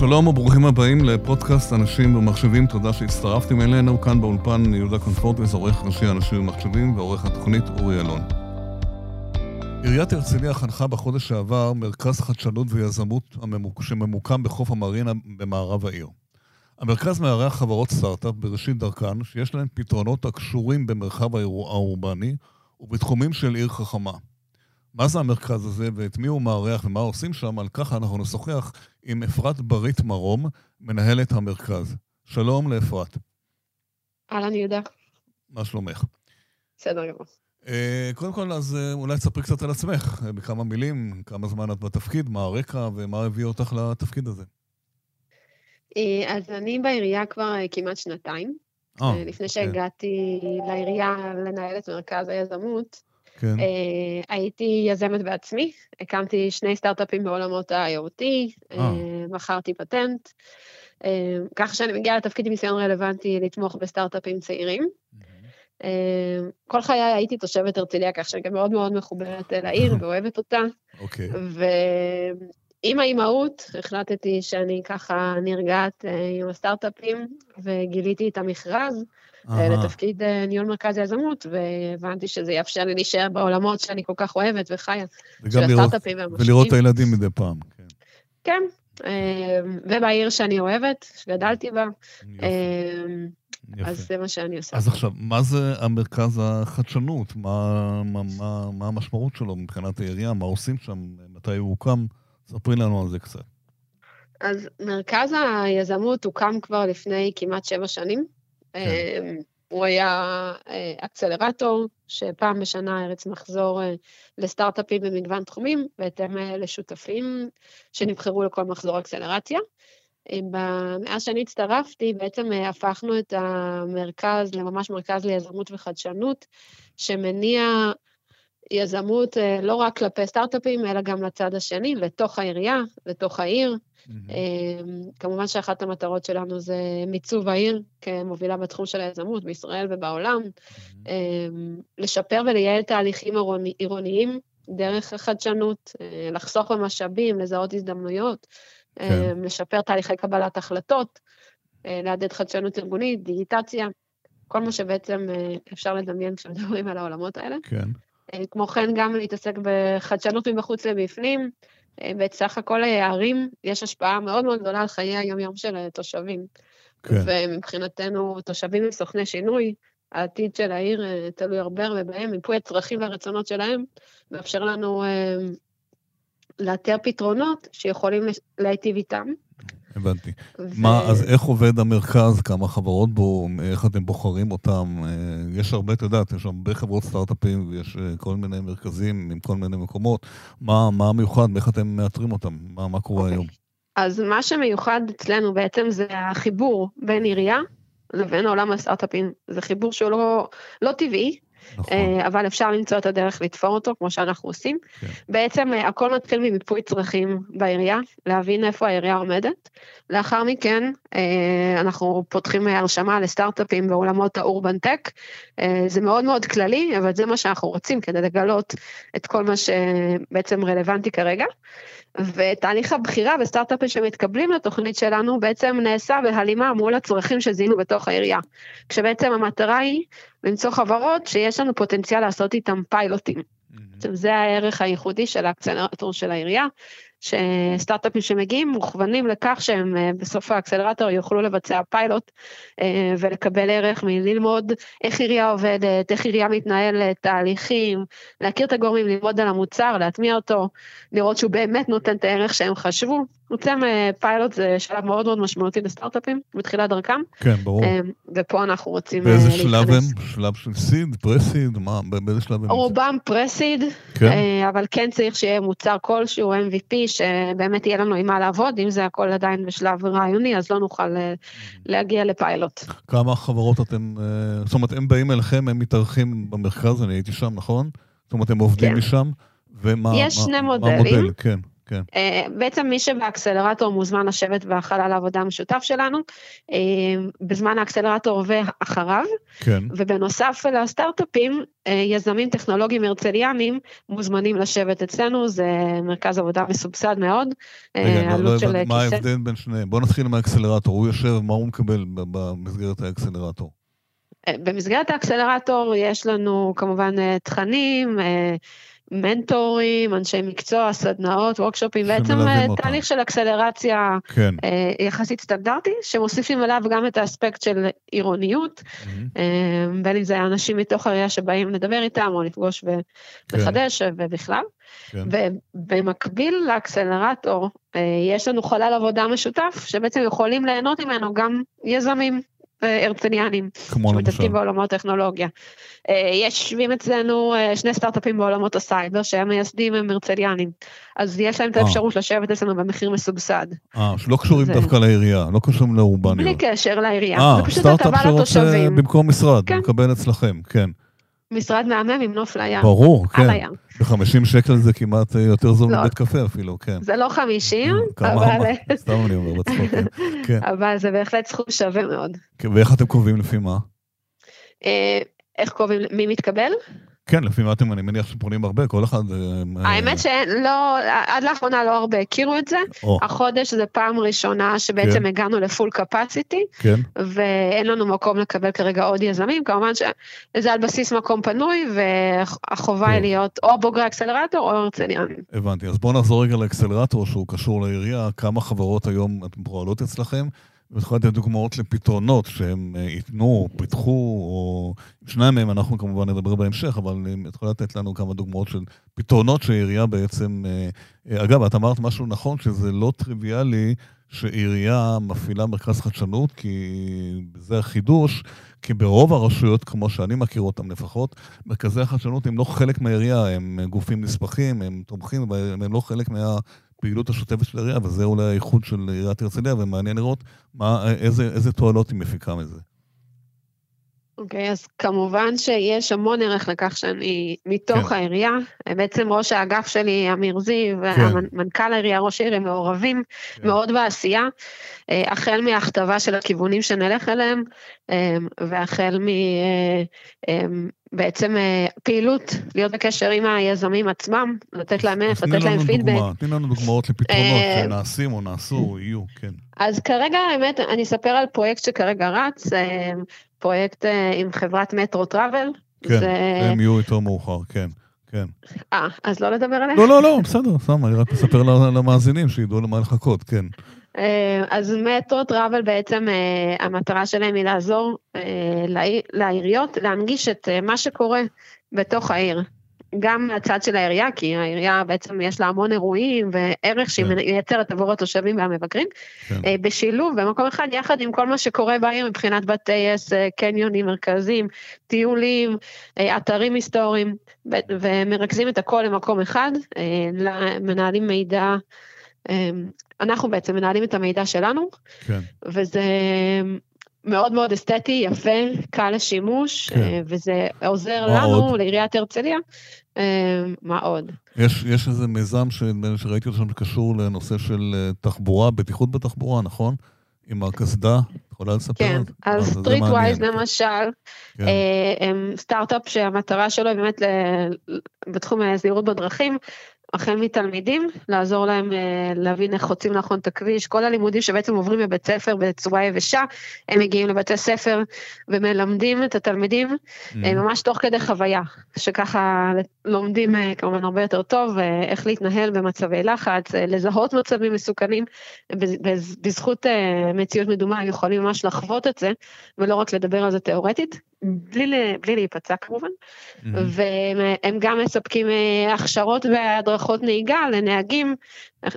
שלום וברוכים הבאים לפודקאסט אנשים ומחשבים, תודה שהצטרפתם אלינו. כאן באולפן יהודה קונפורטס, עורך ראשי אנשים ומחשבים ועורך התוכנית אורי אלון. עיריית הרצליה חנכה בחודש שעבר מרכז חדשנות ויזמות שממוקם בחוף המרינה במערב העיר. המרכז מארח חברות סטארט-אפ בראשית דרכן, שיש להן פתרונות הקשורים במרחב האורבני ובתחומים של עיר חכמה. מה זה המרכז הזה ואת מי הוא מארח ומה עושים שם, על כך אנחנו נשוחח עם אפרת ברית מרום, מנהלת המרכז. שלום לאפרת. אהלן יהודה. מה שלומך? בסדר גמור. Uh, קודם כל, אז uh, אולי תספרי קצת על עצמך, uh, בכמה מילים, כמה זמן את בתפקיד, מה הרקע ומה הביא אותך לתפקיד הזה. אז אני בעירייה כבר כמעט שנתיים. Oh, לפני okay. שהגעתי לעירייה לנהל את מרכז היזמות, כן. Uh, הייתי יזמת בעצמי, הקמתי שני סטארט-אפים בעולמות ה-IoT, uh, מכרתי פטנט, ככה שאני מגיעה לתפקיד עם ניסיון רלוונטי לתמוך בסטארט-אפים צעירים. כל חיי הייתי תושבת הרצליה, כך שאני גם מאוד מאוד מחוברת לעיר ואוהבת אותה. אוקיי. ועם האימהות החלטתי שאני ככה נרגעת עם הסטארט-אפים, וגיליתי את המכרז. לתפקיד אה, ניהול מרכז היזמות, והבנתי שזה יאפשר לי להישאר בעולמות שאני כל כך אוהבת וחיה, של הסטארט-אפים והמשקיעים. ולראות את הילדים מדי פעם, כן. כן, אה, ובעיר שאני אוהבת, שגדלתי בה. יפה. אז זה מה שאני עושה. אז עכשיו, מה זה המרכז החדשנות? מה, מה, מה, מה המשמעות שלו מבחינת העירייה? מה עושים שם? מתי הוא הוקם? ספרי לנו על זה קצת. אז מרכז היזמות הוקם כבר לפני כמעט שבע שנים. כן. אמ, הוא היה אה, אקסלרטור, שפעם בשנה ארץ מחזור אה, לסטארט-אפים במגוון תחומים, בהתאם אה, לשותפים שנבחרו לכל מחזור אקסלרציה. מאז שאני הצטרפתי, בעצם הפכנו את המרכז לממש מרכז ליזמות וחדשנות, שמניע יזמות לא רק כלפי סטארט-אפים, אלא גם לצד השני, לתוך העירייה, לתוך העיר, Mm-hmm. כמובן שאחת המטרות שלנו זה מיצוב העיר כמובילה בתחום של היזמות בישראל ובעולם, mm-hmm. לשפר ולייעל תהליכים עירוניים דרך החדשנות, אה, לחסוך במשאבים, לזהות הזדמנויות, כן. לשפר תהליכי קבלת החלטות, אה, לעדד חדשנות ארגונית, דיגיטציה, כל מה שבעצם אה, אפשר לדמיין כשמדברים על העולמות האלה. כן. כמו כן, גם להתעסק בחדשנות מבחוץ לבפנים, בסך הכל הערים יש השפעה מאוד מאוד גדולה על חיי היום-יום של התושבים. כן. ומבחינתנו, תושבים הם סוכני שינוי, העתיד של העיר אה, תלוי הרבה הרבה בהם, מיפוי הצרכים והרצונות שלהם, מאפשר לנו אה, לאתר פתרונות שיכולים להיטיב איתם. הבנתי. ו... מה, אז איך עובד המרכז? כמה חברות בו? איך אתם בוחרים אותם? אה, יש הרבה, את יודעת, יש הרבה חברות סטארט-אפים ויש אה, כל מיני מרכזים עם כל מיני מקומות. מה, מה המיוחד? איך אתם מאתרים אותם? מה, מה קורה okay. אוקיי. היום? אז מה שמיוחד אצלנו בעצם זה החיבור בין עירייה לבין עולם הסטארט-אפים. זה חיבור שהוא לא, לא טבעי, נכון. אה, אבל אפשר למצוא את הדרך לתפור אותו, כמו שאנחנו עושים. כן. בעצם אה, הכל מתחיל ממיפוי צרכים בעירייה, להבין איפה העירייה עומדת. לאחר מכן, אה, אנחנו פותחים הרשמה לסטארט-אפים בעולמות האורבן טק. זה מאוד מאוד כללי, אבל זה מה שאנחנו רוצים כדי לגלות את כל מה שבעצם רלוונטי כרגע. ותהליך הבחירה בסטארט-אפים שמתקבלים לתוכנית שלנו בעצם נעשה בהלימה מול הצרכים שזיהינו בתוך העירייה. כשבעצם המטרה היא למצוא חברות שיש לנו פוטנציאל לעשות איתם פיילוטים. Mm-hmm. זה הערך הייחודי של האקסלרטור של העירייה, שסטארט-אפים שמגיעים מוכוונים לכך שהם אה, בסוף האקסלרטור יוכלו לבצע פיילוט אה, ולקבל ערך מללמוד איך עירייה עובדת, איך עירייה מתנהלת, תהליכים, להכיר את הגורמים, ללמוד על המוצר, להטמיע אותו, לראות שהוא באמת נותן את הערך שהם חשבו. בעצם אה, פיילוט זה שלב מאוד מאוד משמעותי לסטארט-אפים בתחילת דרכם. כן, ברור. ופה אנחנו רוצים באיזה להיכנס. באיזה שלב הם? שלב של סיד, פרסיד? מה, באיזה שלב הם? רובם פרסיד, כן? אבל כן צריך שיהיה מוצר כלשהו, MVP, שבאמת יהיה לנו עם מה לעבוד, אם זה הכל עדיין בשלב רעיוני, אז לא נוכל אה, להגיע לפיילוט. כמה חברות אתם, אה, זאת אומרת, הם באים אליכם, הם מתארחים במרכז, אני הייתי שם, נכון? זאת אומרת, הם עובדים כן. משם, ומה... יש שני מודלים. המודל, כן. כן. אה, בעצם מי שבאקסלרטור מוזמן לשבת בחלל העבודה המשותף שלנו, אה, בזמן האקסלרטור ואחריו, כן. ובנוסף לסטארט-אפים, אה, יזמים טכנולוגיים הרצליאנים מוזמנים לשבת אצלנו, זה מרכז עבודה מסובסד מאוד, רגע, לא- הבנתי, מה. ההבדל בין שניהם? בוא נתחיל עם האקסלרטור, הוא יושב, מה הוא מקבל במסגרת האקסלרטור? במסגרת האקסלרטור יש לנו כמובן תכנים, מנטורים, אנשי מקצוע, סדנאות, וורקשופים, בעצם אה. תהליך של אקסלרציה כן. אה, יחסית סטנדרטי, שמוסיפים עליו גם את האספקט של עירוניות, מהמם. אה, בין אם זה אנשים מתוך העירייה שבאים לדבר איתם או לפגוש ולחדש ובכלל. כן. ובמקביל לאקסלרטור, אה, יש לנו חלל עבודה משותף, שבעצם יכולים ליהנות ממנו גם יזמים הרצליאנים. שמתעסקים בעולמות טכנולוגיה. אה, יש יושבים אצלנו אה, שני סטארט-אפים בעולמות הסייבר שהם מייסדים הם הרצליאנים. אז יש להם את אה. האפשרות לשבת אצלנו במחיר מסובסד. אה, שלא קשורים זה- דווקא לעירייה, לא קשורים בלי לאורבניות. קשר לעירייה. אה, זה פשוט סטארט-אפ שרוצה. במקום משרד, כן. מקבל אצלכם, כן. משרד מהמם עם נוף לים. ברור, על כן. הים. ב-50 שקל זה כמעט אה, יותר זול לא. מבית קפה אפילו, כן. זה לא 50, כמה, אבל, סתם אני אומר בצחוק, כן. כן. אבל זה בהחלט סכום שווה מאוד. כן, ואיך אתם קובעים לפי מה? אה, איך קובעים, מי מתקבל? כן, לפי מה אתם, אני מניח שפונים הרבה, כל אחד... אה, האמת שלא, עד לאחרונה לא הרבה הכירו את זה. החודש זה פעם ראשונה שבעצם כן. הגענו לפול קפסיטי. כן, ואין לנו מקום לקבל כרגע עוד יזמים, כמובן שזה על בסיס מקום פנוי, והחובה. היא להיות או בוגרי אקסלרטור או הרצליאנים. הבנתי. אז בואו נחזור רגע לאקסלרטור שהוא קשור לעירייה. כמה חברות היום פועלות אצלכם? ואת יכולה לתת דוגמאות לפתרונות שהם אה, ייתנו, פיתחו, או... שניים מהם אנחנו כמובן נדבר בהמשך, אבל אה, את יכולה לתת לנו כמה דוגמאות של פתרונות שהעירייה בעצם... אה, אגב, את אמרת משהו נכון, שזה לא טריוויאלי שעירייה מפעילה מרכז חדשנות, כי זה החידוש, כי ברוב הרשויות, כמו שאני מכיר אותם לפחות, מרכזי החדשנות הם לא חלק מהעירייה, הם גופים נספחים, הם תומכים, הם לא חלק מהפעילות השוטפת של העירייה, וזה אולי הייחוד של עיריית הרצליה, ומעניין לראות מה, איזה, איזה תועלות היא מפיקה מזה. אוקיי, אז כמובן שיש המון ערך לכך שאני מתוך כן. העירייה. בעצם ראש האגף שלי, אמיר זיו, כן. ומנכ"ל העירייה, ראש העיר, הם מעורבים כן. מאוד בעשייה, אה, החל מהכתבה של הכיוונים שנלך אליהם, אה, והחל מ... אה, בעצם אה, פעילות, להיות בקשר עם היזמים עצמם, לתת להם ערך, לתת להם לנו פידבק. דוגמה, תני לנו דוגמאות לפתרונות אה, שנעשים או נעשו, יהיו, כן. אז כרגע, האמת, אני אספר על פרויקט שכרגע רץ, אה, פרויקט עם חברת מטרו טראבל. כן, זה... הם יהיו יותר מאוחר, כן, כן. אה, אז לא לדבר עליהם? לא, לא, לא, בסדר, סתם, אני רק מספר למאזינים שידעו למה לחכות, כן. אה, אז מטרו טראבל בעצם, אה, המטרה שלהם היא לעזור אה, לעיר- לעיריות להנגיש את מה שקורה בתוך העיר. גם מהצד של העירייה, כי העירייה בעצם יש לה המון אירועים וערך שהיא כן. מייצרת עבור התושבים והמבקרים, כן. אה, בשילוב במקום אחד יחד עם כל מה שקורה בעיר מבחינת בתי עסק, קניונים, מרכזים, טיולים, אתרים היסטוריים, ומרכזים את הכל למקום אחד, מנהלים מידע, אנחנו בעצם מנהלים את המידע שלנו, כן. וזה מאוד מאוד אסתטי, יפה, קל לשימוש, כן. אה, וזה עוזר לנו, עוד? לעיריית הרצליה. אה, מה עוד? יש, יש איזה מיזם שראיתי אותו שם שקשור לנושא של אה, תחבורה, בטיחות בתחבורה, נכון? עם הקסדה, את יכולה לספר? כן? אה, אז זה- זה Street מעניין, Wise כן. למשל, כן. אה, הם סטארט-אפ שהמטרה שלו היא באמת ל- בתחום הזהירות בדרכים, החל מתלמידים, לעזור להם אה, להבין איך חוצים נכון את הכביש, כל הלימודים שבעצם עוברים בבית ספר בצורה יבשה, הם מגיעים לבתי ספר ומלמדים את התלמידים אה, Mhm. ממש תוך כדי חוויה, שככה לומדים אה, כמובן הרבה יותר טוב איך להתנהל במצבי לחץ, לזהות מצבים מסוכנים, בז- בז- בזכות מציאות מדומה הם יכולים ממש לחוות את זה, ולא רק לדבר על זה תיאורטית, בלי, בלי להיפצע כמובן, Mhm. והם גם מספקים אה, הכשרות והדרכות נהיגה לנהגים,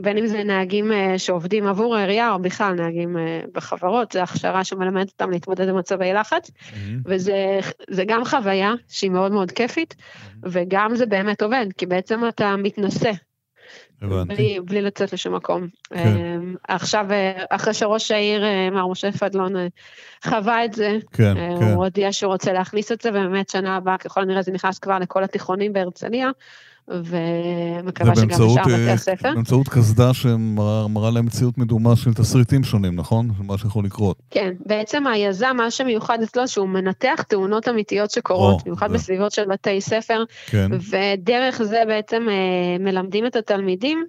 בין אם זה נהגים אה, שעובדים עבור העירייה או בכלל נהגים אה, בחברות, זו הכשרה שמלמדת אותם להתמודד עם מצבי לחץ. Mhm. וזה זה גם חוויה שהיא מאוד מאוד כיפית, וגם זה באמת עובד, כי בעצם אתה מתנשא. בלי, בלי לצאת לשום מקום. כן. אמ, עכשיו, אה, אחרי שראש העיר, אה, מר משה פדלון, אה, חווה את זה, כן, כן. הוא הודיע שהוא רוצה להכניס את זה, ובאמת שנה הבאה ככל הנראה זה נכנס כבר לכל התיכונים בהרצליה, ומקווה שגם בשאר בתי אה, הספר. באמצעות קסדה שמראה להם מציאות מדומה של תסריטים שונים, נכון? מה שיכול לקרות. כן, בעצם היזם, מה שמיוחד אצלו, שהוא מנתח תאונות אמיתיות שקורות, במיוחד בסביבות של בתי ספר, כן. ודרך זה בעצם אה, מלמדים את התלמידים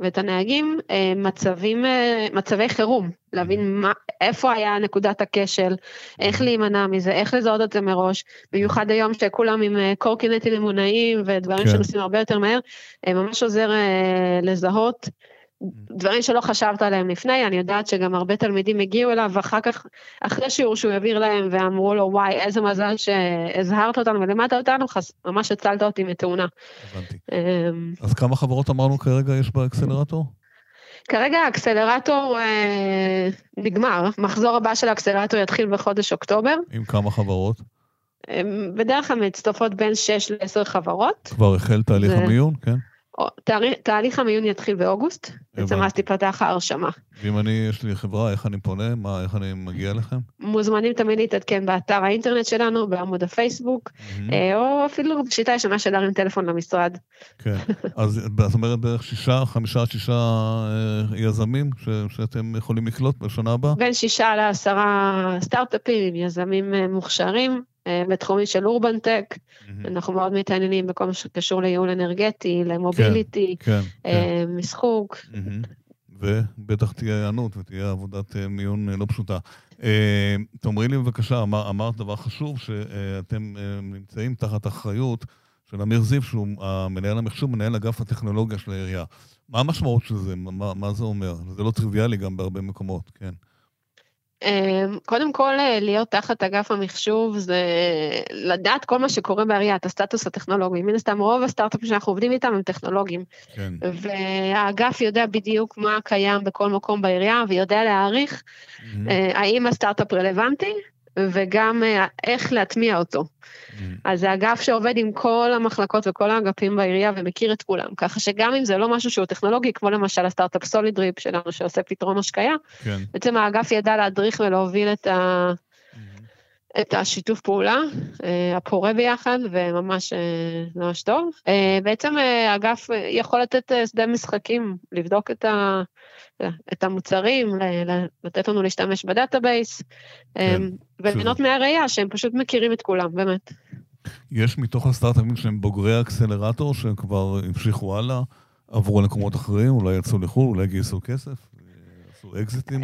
ואת הנהגים אה, מצבים, אה, מצבי חירום, להבין mm-hmm. מה, איפה היה נקודת הכשל, איך mm-hmm. להימנע מזה, איך לזהות את זה מראש, במיוחד היום שכולם עם אה, קורקינטים אמונאיים ודברים כן. שנוסעים הרבה יותר מהר, ממש עוזר לזהות דברים שלא חשבת עליהם לפני, אני יודעת שגם הרבה תלמידים הגיעו אליו, ואחר כך, אחרי שיעור שהוא העביר להם, ואמרו לו, וואי, איזה מזל שהזהרת אותנו ולימדת אותנו, ממש הצלת אותי מתאונה. הבנתי. אמ, אז כמה חברות אמרנו כרגע יש באקסלרטור? כרגע האקסלרטור אה, נגמר, מחזור הבא של האקסלרטור יתחיל בחודש אוקטובר. עם כמה חברות? אמ, בדרך כלל מצטרפות בין 6 ל-10 חברות. כבר החל תהליך זה... המיון, כן? תהליך המיון יתחיל באוגוסט, בעצם אז תיפתח ההרשמה. ואם אני, יש לי חברה, איך אני פונה? מה, איך אני מגיע לכם? מוזמנים תמיד להתעדכן באתר האינטרנט שלנו, בעמוד הפייסבוק, אה, או אפילו בשיטה ישנה של להרים טלפון למשרד. כן, אז זאת אומרת בערך שישה, חמישה, שישה אה, יזמים שאתם יכולים לקלוט בשנה הבאה? בין שישה לעשרה סטארט-אפים עם יזמים אה, מוכשרים. אה, בתחומים של אורבנטק, mm-hmm. אנחנו מאוד מתעניינים בכל מה שקשור לייעול אנרגטי, למוביליטי, כן, כן, אה, כן. משחוק. Mm-hmm. ובטח תהיה היענות ותהיה עבודת אה, מיון לא פשוטה. תאמרי לי בבקשה, אמר, אמרת דבר חשוב, שאתם נמצאים תחת אחריות של אמיר זיו, שהוא המנהל המחשוב, מנהל אגף הטכנולוגיה של העירייה. מה המשמעות של זה? מה, מה זה אומר? זה לא טריוויאלי גם בהרבה מקומות, כן. אמ, קודם כל, אה, להיות תחת אגף המחשוב זה לדעת כל מה שקורה בעירייה, את הסטטוס הטכנולוגי. מן הסתם, רוב הסטארט-אפים שאנחנו עובדים איתם הם טכנולוגיים. כן. והאגף יודע בדיוק מה קיים בכל מקום בעירייה, ויודע להעריך mm-hmm. האם הסטארט-אפ רלוונטי, וגם אה, איך להטמיע אותו. Mm. אז זה אגף שעובד עם כל המחלקות וכל האגפים בעירייה ומכיר את כולם, ככה שגם אם זה לא משהו שהוא טכנולוגי, כמו למשל הסטארט-אפ סולידריפ שלנו שעושה פתרון השקיה, כן. בעצם האגף ידע להדריך ולהוביל את, ה... את השיתוף פעולה אה, הפורה ביחד, וממש אה, ממש טוב. בעצם האגף יכול לתת שדה משחקים, לבדוק את ה... את המוצרים, לתת לנו להשתמש ב database, כן, וליהנות מהראייה שהם פשוט מכירים את כולם, באמת. יש מתוך הסטארט-אפים שהם בוגרי אקסלרטור, שהם כבר המשיכו הלאה, עברו למקומות אחרים, אולי יצאו לחו"ל, אולי גייסו כסף, עשו אקזיטים?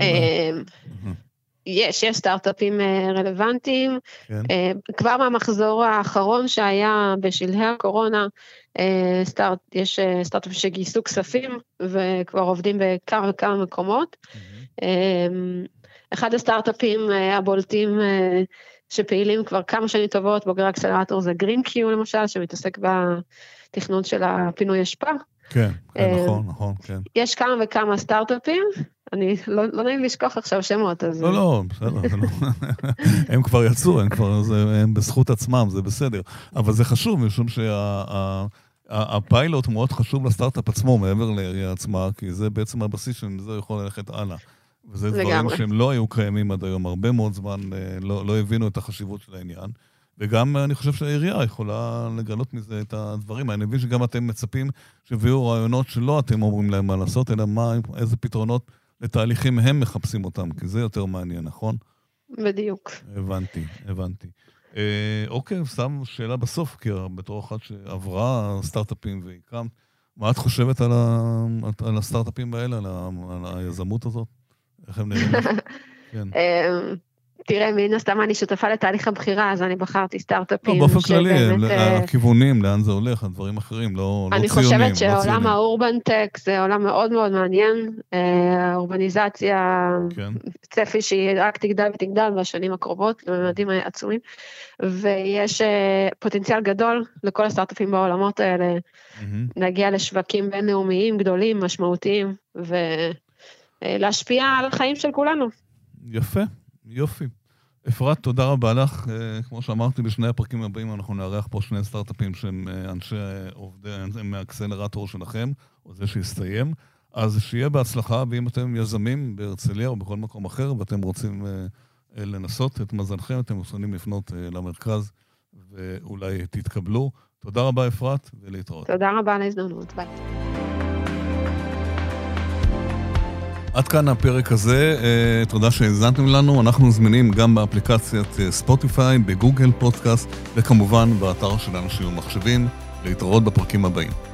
יש, יש סטארט-אפים אה, רלוונטיים. כן. אה, כבר מהמחזור האחרון שהיה בשלהי הקורונה, אה, סטארט, יש סטארט-אפים שגייסו כספים וכבר עובדים בכמה וכמה מקומות. Mm-hmm. אחד הסטארט-אפים הבולטים שפעילים כבר כמה שנים טובות, בוגר אקסלרטור זה גרינקיו למשל, שמתעסק בתכנון של הפינוי אשפה. כן, כן, נכון, נכון, כן. יש כמה וכמה סטארט-אפים, אני, לא, לא נעים לשכוח עכשיו שמות, אז... לא, לא, בסדר, לא. הם כבר יצאו, הם כבר, זה, הם בזכות עצמם, זה בסדר. אבל זה חשוב, משום שהפיילוט שה, מאוד חשוב לסטארט-אפ עצמו, מעבר לעירייה עצמה, כי זה בעצם הבסיס שמזה יכול ללכת הלאה. וזה דברים שהם לא היו קיימים עד היום, הרבה מאוד זמן אה, לא, לא הבינו את החשיבות של העניין. וגם אני חושב שהעירייה יכולה לגלות מזה את הדברים. אני מבין שגם אתם מצפים שיביאו רעיונות שלא אתם אומרים להם מה לעשות, אלא מה, איזה פתרונות לתהליכים הם מחפשים אותם, כי זה יותר מעניין, נכון? בדיוק. הבנתי, הבנתי. אה, אוקיי, שם שאלה בסוף, כי בתור אחת שעברה סטארט-אפים והקמת, מה את חושבת על, ה, על הסטארט-אפים האלה, על, ה, על היזמות הזאת? איך הם נראים? כן. תראה, מן הסתם אני שותפה לתהליך הבחירה, אז אני בחרתי סטארט-אפים. לא, באופן כללי, אה, הכיוונים, לאן זה הולך, הדברים אחרים, לא, לא ציונים. אני חושבת לא שעולם האורבנטק זה עולם מאוד מאוד מעניין. אה, האורבניזציה, כן. צפי שהיא רק תגדל ותגדל בשנים הקרובות, בממדים עצומים, ויש אה, פוטנציאל גדול לכל הסטארט-אפים בעולמות האלה, להגיע לשווקים בינלאומיים גדולים, משמעותיים, ולהשפיע על החיים של כולנו. יפה. יופי. אפרת, תודה רבה לך. אה, כמו שאמרתי, בשני הפרקים הבאים אנחנו נארח פה שני סטארט-אפים שהם אה, אנשי עובדי, הם מהאקסלרטור שלכם, או זה שהסתיים. אז שיהיה בהצלחה, ואם אתם יזמים בהרצליה או בכל מקום אחר, ואתם רוצים אה, לנסות את מזלכם, אתם מוזמנים לפנות למרכז ואולי תתקבלו. תודה רבה, אפרת, ולהתראות. תודה רבה על ההזדמנות, ביי. עד כאן הפרק הזה, אה, תודה שהאזנתם לנו. אנחנו זמינים גם באפליקציית אה, ספוטיפיי, בגוגל פודקאסט, וכמובן באתר של אנשים ומחשבים. להתראות בפרקים הבאים.